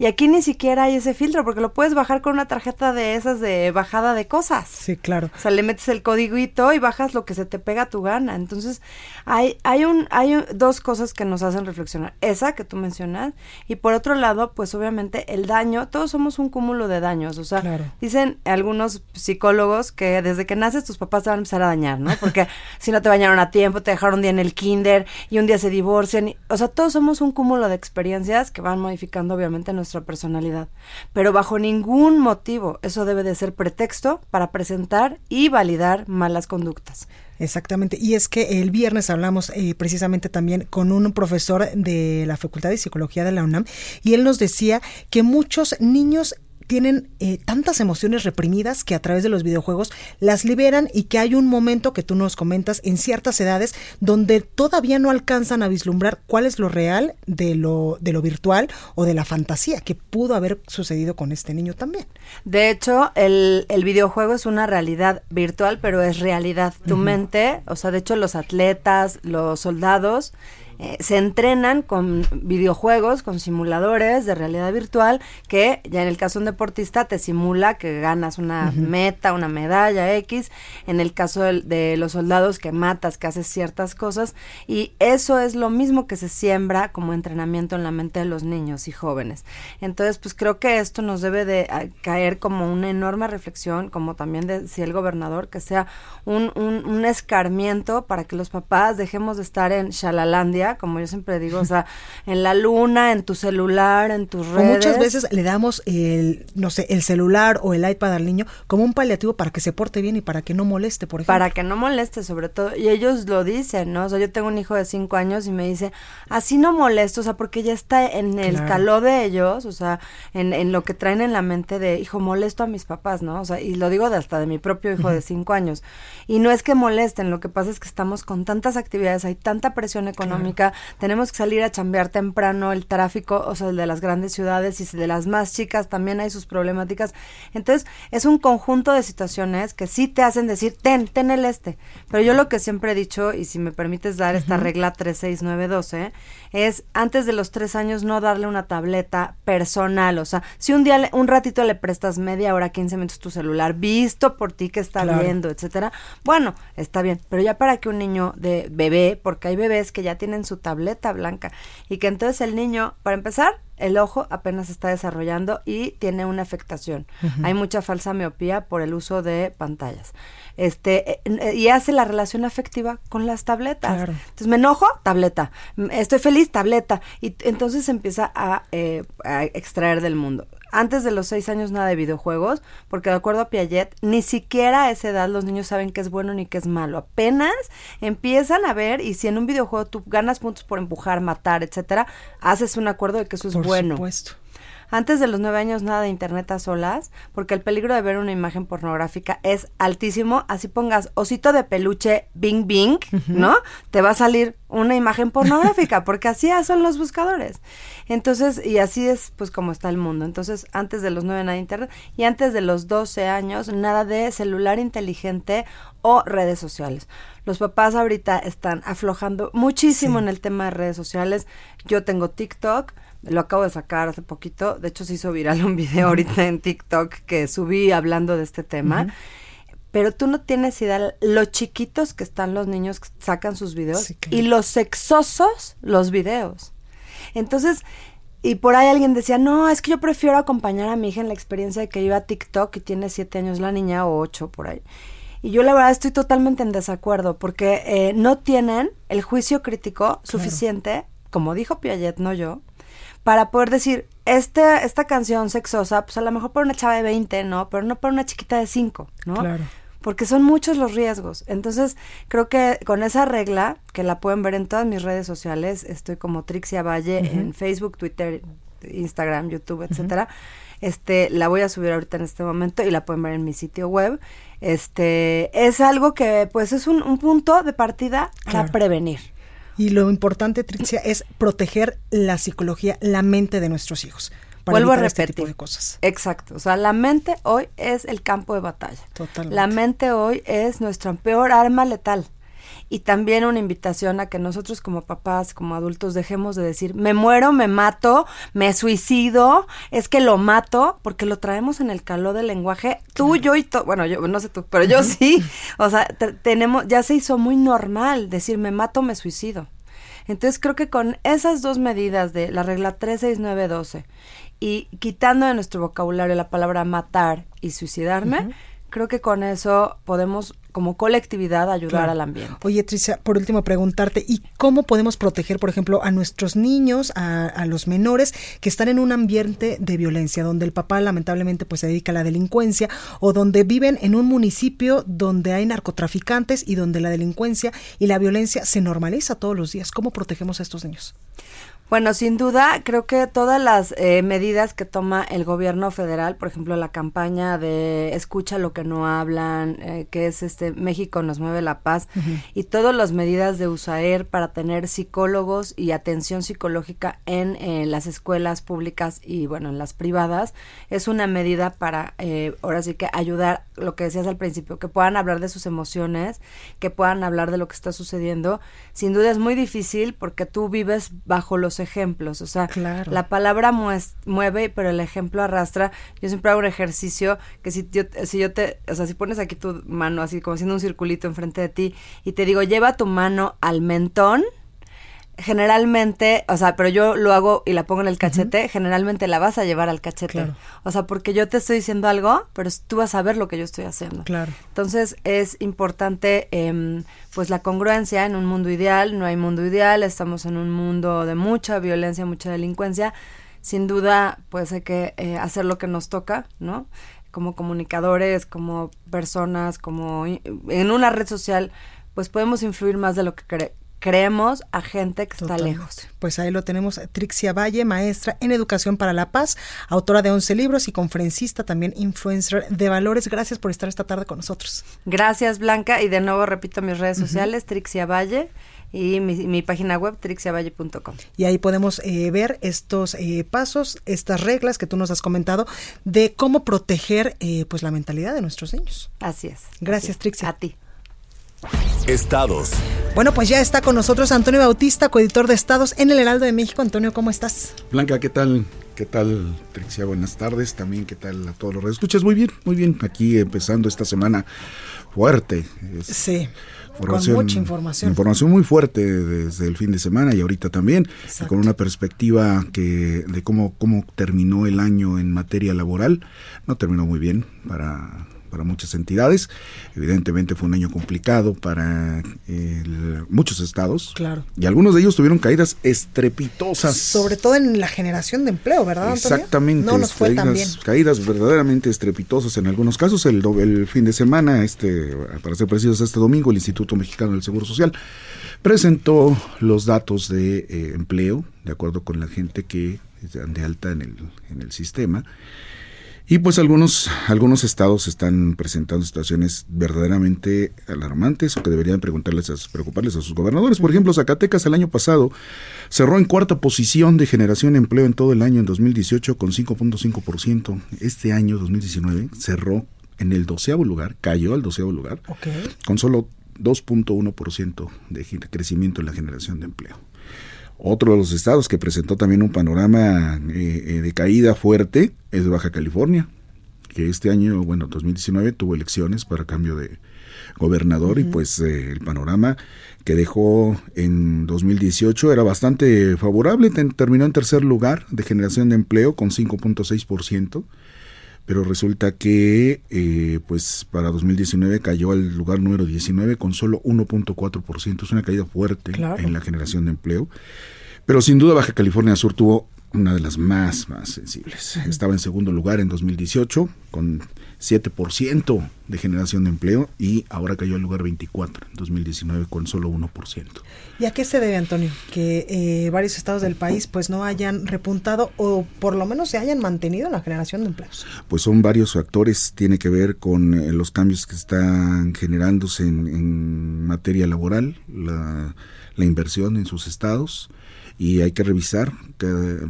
Y aquí ni siquiera hay ese filtro, porque lo puedes bajar con una tarjeta de esas de bajada de cosas. Sí, claro. O sea, le metes el códigito y bajas lo que se te pega a tu gana. Entonces, hay, hay, un, hay dos cosas que nos hacen reflexionar. Esa que tú mencionas, y por otro lado, pues obviamente el daño, todos somos un cúmulo de daños. O sea, dicen algunos psicólogos que desde que naces tus papás te van a empezar a dañar, ¿no? Porque si no te bañaron a tiempo, te dejaron un día en el kinder y un día se divorcian. o sea, todos somos un cúmulo de experiencias que van modificando obviamente nuestro personalidad. Pero bajo ningún motivo eso debe de ser pretexto para presentar y validar malas conductas. Exactamente. Y es que el viernes hablamos eh, precisamente también con un profesor de la Facultad de Psicología de la UNAM y él nos decía que muchos niños tienen eh, tantas emociones reprimidas que a través de los videojuegos las liberan y que hay un momento que tú nos comentas en ciertas edades donde todavía no alcanzan a vislumbrar cuál es lo real de lo, de lo virtual o de la fantasía que pudo haber sucedido con este niño también. De hecho, el, el videojuego es una realidad virtual, pero es realidad. Tu mente, o sea, de hecho los atletas, los soldados, eh, se entrenan con videojuegos, con simuladores de realidad virtual, que ya en el caso de un deportista te simula que ganas una meta, una medalla X, en el caso de, los soldados que matas, que haces ciertas cosas, y eso es lo mismo que se siembra como entrenamiento en la mente de los niños y jóvenes. Entonces, pues creo que esto nos debe de ah, caer como una enorme reflexión, como también decía el gobernador, que sea un, un, un escarmiento para que los papás dejemos de estar en Shalalandia, como yo siempre digo, o sea, en la luna, en tu celular, en tus redes. muchas veces le damos el, no sé, el celular o el iPad al niño como un paliativo para que se porte bien y para que no moleste, por ejemplo. Para que no moleste, sobre todo. Y ellos lo dicen, ¿no? O sea, yo tengo un hijo de cinco años y me dice, así no molesto, o sea, porque ya está en el calor de ellos, o sea, en, en lo que traen en la mente de, hijo, molesto a mis papás, ¿no? O sea, y lo digo de hasta de mi propio hijo de cinco años. Y no es que molesten, lo que pasa es que estamos con tantas actividades, hay tanta presión económica tenemos que salir a chambear temprano, el tráfico, o sea, el de las grandes ciudades y de las más chicas también hay sus problemáticas. Entonces, es un conjunto de situaciones que sí te hacen decir, ten, ten el este. Pero yo lo que siempre he dicho, y si me permites dar esta regla 36912, es antes de los tres años no darle una tableta personal. O sea, si un día, un ratito le prestas media hora, 15 minutos tu celular, visto por ti que está viendo, etcétera, bueno, está bien. Pero ya para que un niño de bebé, porque hay bebés que ya tienen su tableta blanca y que entonces el niño, para empezar, el ojo apenas está desarrollando y tiene una afectación. Hay mucha falsa miopía por el uso de pantallas. Este, eh, eh, y hace la relación afectiva con las tabletas. Entonces me enojo, tableta. Estoy feliz, tableta. Y entonces empieza a, eh, a extraer del mundo antes de los seis años nada de videojuegos, porque de acuerdo a Piaget, ni siquiera a esa edad los niños saben qué es bueno ni qué es malo. Apenas empiezan a ver y si en un videojuego tú ganas puntos por empujar, matar, etcétera, haces un acuerdo de que eso es bueno. Por supuesto. Antes de los nueve años nada de internet a solas, porque el peligro de ver una imagen pornográfica es altísimo. Así pongas osito de peluche bing bing, ¿no? Te va a salir una imagen pornográfica, porque así son los buscadores. Entonces, y así es pues como está el mundo. Entonces, antes de los nueve nada de internet y antes de los doce años, nada de celular inteligente o redes sociales. Los papás ahorita están aflojando muchísimo en el tema de redes sociales. Yo tengo TikTok lo acabo de sacar hace poquito. De hecho, se hizo viral un video ahorita en TikTok que subí hablando de este tema. Pero tú no tienes idea lo chiquitos que están los niños que sacan sus videos y los sexosos los videos. Entonces, y por ahí alguien decía, no, es que yo prefiero acompañar a mi hija en la experiencia de que iba a TikTok y tiene siete años la niña o ocho por ahí. Y yo la verdad estoy totalmente en desacuerdo porque eh, no tienen el juicio crítico suficiente, como dijo Piaget, no yo, para poder decir, este, esta canción sexosa, pues a lo mejor para una chava de 20, ¿no? Pero no para una chiquita de 5, ¿no? Claro. Porque son muchos los riesgos. Entonces, creo que con esa regla, que la pueden ver en todas mis redes sociales, estoy como Trixia Valle en Facebook, Twitter, Instagram, YouTube, etcétera. Este, la voy a subir ahorita en este momento y la pueden ver en mi sitio web. Este, es algo que, pues, es un, punto de partida para prevenir. Y lo importante, Tricia, es proteger la psicología, la mente de nuestros hijos. Para Vuelvo a repetir. Este tipo de cosas. Exacto. O sea, la mente hoy es el campo de batalla. Totalmente. La mente hoy es nuestra peor arma letal y también una invitación a que nosotros como papás, como adultos, dejemos de decir, me muero, me mato, me suicido, es que lo mato, porque lo traemos en el calor del lenguaje, tú, yo y todo, bueno, yo no sé tú, pero yo sí, o sea, tenemos, ya se hizo muy normal decir, me mato, me suicido. Entonces creo que con esas dos medidas de la regla 36912 y quitando de nuestro vocabulario la palabra matar y suicidarme, creo que con eso podemos como colectividad ayudar al ambiente. Oye, Tricia, por último preguntarte, ¿y cómo podemos proteger, por ejemplo, a nuestros niños, a, los menores que están en un ambiente de violencia, donde el papá lamentablemente pues se dedica a la delincuencia o donde viven en un municipio donde hay narcotraficantes y donde la delincuencia y la violencia se normaliza todos los días? ¿Cómo protegemos a estos niños? Bueno, sin duda, creo que todas las eh, medidas que toma el gobierno federal, por ejemplo, la campaña de escucha lo que no hablan, eh, que es este México nos mueve la paz, y todas las medidas de USAER para tener psicólogos y atención psicológica en eh, las escuelas públicas y, bueno, en las privadas, es una medida para, ahora sí que ayudar, lo que decías al principio, que puedan hablar de sus emociones, que puedan hablar de lo que está sucediendo. Sin duda es muy difícil porque tú vives bajo los ejemplos. O sea, la palabra mueve, pero el ejemplo arrastra. Yo siempre hago un ejercicio que si yo, si yo te, o sea, si pones aquí tu mano así como haciendo un circulito enfrente de ti y te digo, lleva tu mano al mentón, generalmente, o sea, pero yo lo hago y la pongo en el cachete, generalmente la vas a llevar al cachete. O sea, porque yo te estoy diciendo algo, pero tú vas a ver lo que yo estoy haciendo. Claro. Entonces es importante, eh, pues la congruencia en un mundo ideal. No hay mundo ideal, estamos en un mundo de mucha violencia, mucha delincuencia. Sin duda, pues hay que eh, hacer lo que nos toca, ¿no? Como comunicadores, como personas, como en una red social, pues podemos influir más de lo que creemos creemos a gente que está lejos. Pues ahí lo tenemos, Trixia Valle, maestra en Educación para la Paz, autora de 11 libros y conferencista, también influencer de valores. Gracias por estar esta tarde con nosotros. Gracias, Blanca. Y de nuevo repito mis redes sociales, Trixia Valle y mi, página web trixiavalle.com. Y ahí podemos eh, ver estos eh, pasos, estas reglas que tú nos has comentado de cómo proteger eh, pues la mentalidad de nuestros niños. Así es. Gracias, Trixia. A ti. Estados. Bueno, pues ya está con nosotros Antonio Bautista, coeditor de Estados en el Heraldo de México. Antonio, ¿cómo estás? Blanca, ¿qué tal? ¿Qué tal, Trixia? Buenas tardes. También, ¿qué tal a todos los escuchas? Muy bien, muy bien. Aquí empezando esta semana fuerte. sí Información, con mucha información. Información muy fuerte desde el fin de semana y ahorita también, con una perspectiva que de cómo, cómo terminó el año en materia laboral. No terminó muy bien para para muchas entidades. Evidentemente fue un año complicado para muchos estados. Claro. Y algunos de ellos tuvieron caídas estrepitosas. Sobre todo en la generación de empleo, ¿verdad? Exactamente. No nos fue caídas, caídas verdaderamente estrepitosas en algunos casos. El, el fin de semana, este, para ser precisos, este domingo, el Instituto Mexicano del Seguro Social presentó los datos de eh, empleo, de acuerdo con la gente que están de alta en el, en el sistema. Y pues algunos, algunos estados están presentando situaciones verdaderamente alarmantes o que deberían preguntarles a, preocuparles a sus gobernadores. Por ejemplo, Zacatecas el año pasado cerró en cuarta posición de generación de empleo en todo el año en 2018 con 5.5%. Este año 2019 cerró en el doceavo lugar, cayó al doceavo lugar, con solo 2.1% de crecimiento en la generación de empleo. Otro de los estados que presentó también un panorama eh, eh, de caída fuerte es Baja California, que este año, bueno, 2019 tuvo elecciones para cambio de gobernador y pues eh, el panorama que dejó en 2018 era bastante favorable, terminó en tercer lugar de generación de empleo con 5.6%, pero resulta que pues para 2019 cayó al lugar número 19 con solo 1.4%, es una caída fuerte en la generación de empleo. Pero sin duda Baja California Sur tuvo una de las más, más sensibles. Estaba en segundo lugar en 2018 con 7% de generación de empleo y ahora cayó al lugar 24 en 2019 con solo 1%. ¿Y a qué se debe, Antonio? Que eh, varios estados del país pues no hayan repuntado o por lo menos se hayan mantenido en la generación de empleos. Pues son varios factores, tiene que ver con eh, los cambios que están generándose en, materia laboral, la, la inversión en sus estados, y hay que revisar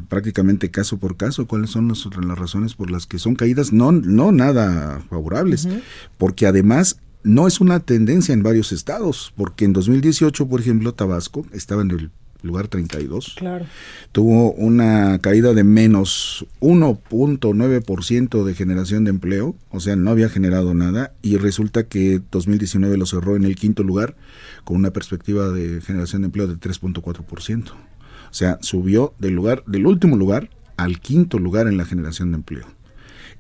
prácticamente caso por caso cuáles son las, las, razones por las que son caídas no, no nada favorables, porque además no es una tendencia en varios estados, porque en 2018, por ejemplo, Tabasco estaba en el lugar 32. Claro. Tuvo una caída de menos 1.9% de generación de empleo, o sea, no había generado nada y resulta que 2019 lo cerró en el quinto lugar con una perspectiva de generación de empleo de 3.4%. O sea, subió del lugar, del último lugar al quinto lugar en la generación de empleo.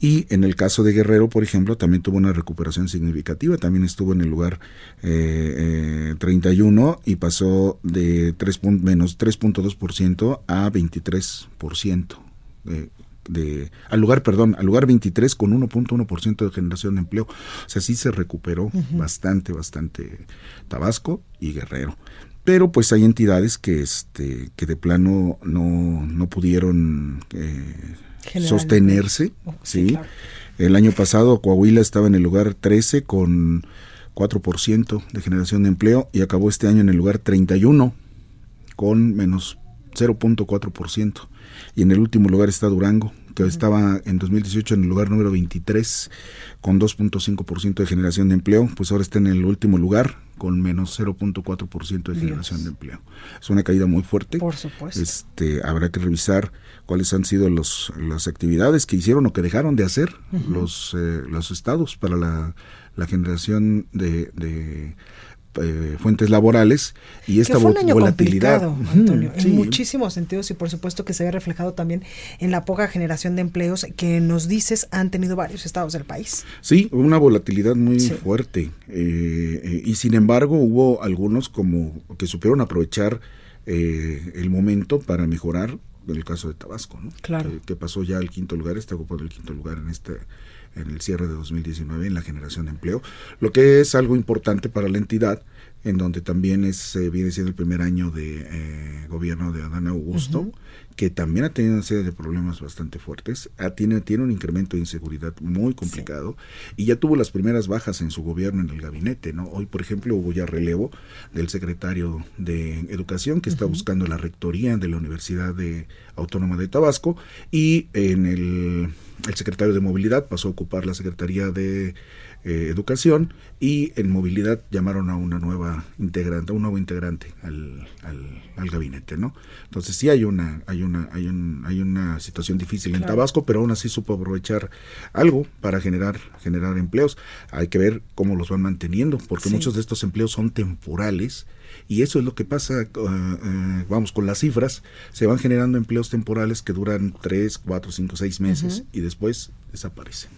Y en el caso de Guerrero, por ejemplo, también tuvo una recuperación significativa, también estuvo en el lugar eh, 31 eh, y pasó de 3 menos 3.2% a 23%. De, de, al lugar, perdón, al lugar 23 con 1.1% de generación de empleo. O sea, sí se recuperó bastante, bastante Tabasco y Guerrero pero pues hay entidades que este que de plano no, no pudieron eh, sostenerse oh, sí, el año pasado Coahuila estaba en el lugar 13 con 4% de generación de empleo y acabó este año en el lugar 31 con menos 0.4% y en el último lugar está Durango que estaba en 2018 en el lugar número 23 con 2.5% de generación de empleo, pues ahora está en el último lugar con menos 0.4% de generación de empleo. Es una caída muy fuerte. Por supuesto. Este, habrá que revisar cuáles han sido los, las actividades que hicieron o que dejaron de hacer los, eh, los estados para la, la generación de, de eh, fuentes laborales y esta fue un año volatilidad Antonio, en muchísimos sentidos y por supuesto que se ve reflejado también en la poca generación de empleos que nos dices han tenido varios estados del país. Sí, una volatilidad muy fuerte eh, eh, y sin embargo hubo algunos como que supieron aprovechar el momento para mejorar en el caso de Tabasco, ¿no? Claro. Que, pasó ya al quinto lugar, está ocupando el quinto lugar en este en el cierre de 2019 en la generación de empleo, lo que es algo importante para la entidad, en donde también es, eh, viene siendo el primer año de eh, gobierno de Adán Augusto, que también ha tenido una serie de problemas bastante fuertes, ha, tiene, tiene un incremento de inseguridad muy complicado y ya tuvo las primeras bajas en su gobierno en el gabinete, ¿no? Hoy, por ejemplo, hubo ya relevo del secretario de Educación que está buscando la rectoría de la Universidad de Autónoma de Tabasco y en el el secretario de Movilidad pasó a ocupar la Secretaría de eh, Educación y en Movilidad llamaron a una nueva integrante, a un nuevo integrante al, al, gabinete, ¿no? Entonces sí hay una, hay una, hay un, hay una situación difícil en Tabasco, pero aún así supo aprovechar algo para generar, generar empleos. Hay que ver cómo los van manteniendo, porque muchos de estos empleos son temporales y eso es lo que pasa, uh, uh, vamos, con las cifras, se van generando empleos temporales que duran 3, 4, 5, 6 meses y después desaparecen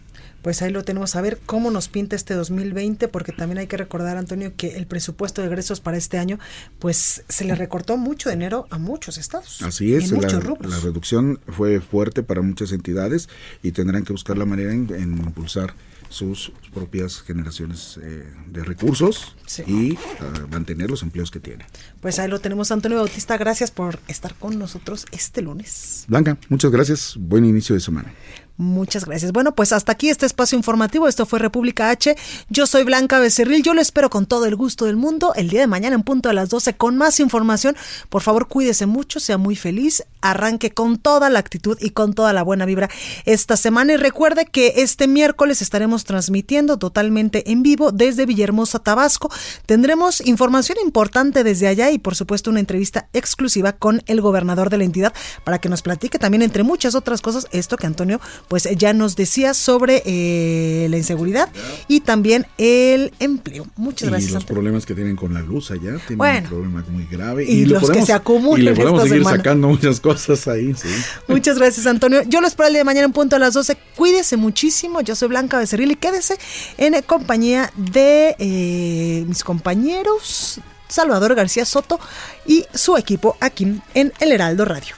pues ahí lo tenemos a ver cómo nos pinta este 2020, porque también hay que recordar, Antonio, que el presupuesto de egresos para este año, pues se le recortó mucho dinero a muchos estados. Así es, la, la, reducción fue fuerte para muchas entidades y tendrán que buscar la manera en, en impulsar sus propias generaciones eh, de recursos y ah, mantener los empleos que tiene. Pues ahí lo tenemos, Antonio Bautista. Gracias por estar con nosotros este lunes. Blanca, muchas gracias. Buen inicio de semana. Muchas gracias. Bueno, pues hasta aquí este espacio informativo. Esto fue República H. Yo soy Blanca Becerril. Yo lo espero con todo el gusto del mundo el día de mañana en punto a las 12 con más información. Por favor, cuídese mucho, sea muy feliz. Arranque con toda la actitud y con toda la buena vibra esta semana. Y recuerde que este miércoles estaremos transmitiendo totalmente en vivo desde Villahermosa, Tabasco. Tendremos información importante desde allá y, por supuesto, una entrevista exclusiva con el gobernador de la entidad para que nos platique también, entre muchas otras cosas, esto que Antonio pues ya nos decía sobre eh, la inseguridad y también el empleo. Muchas gracias. Y los problemas que tienen con la luz allá, tienen un problema muy grave. Y, los que se acumulan. Y le podemos seguir sacando muchas cosas ahí. Muchas gracias, Antonio. Yo lo espero el día de mañana en punto a las 12. Cuídese muchísimo. Yo soy Blanca Becerril y quédese en compañía de eh, mis compañeros Salvador García Soto y su equipo aquí en El Heraldo Radio.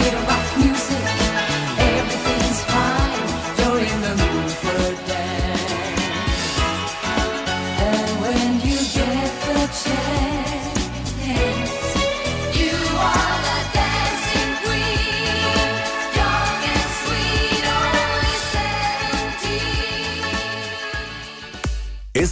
Pero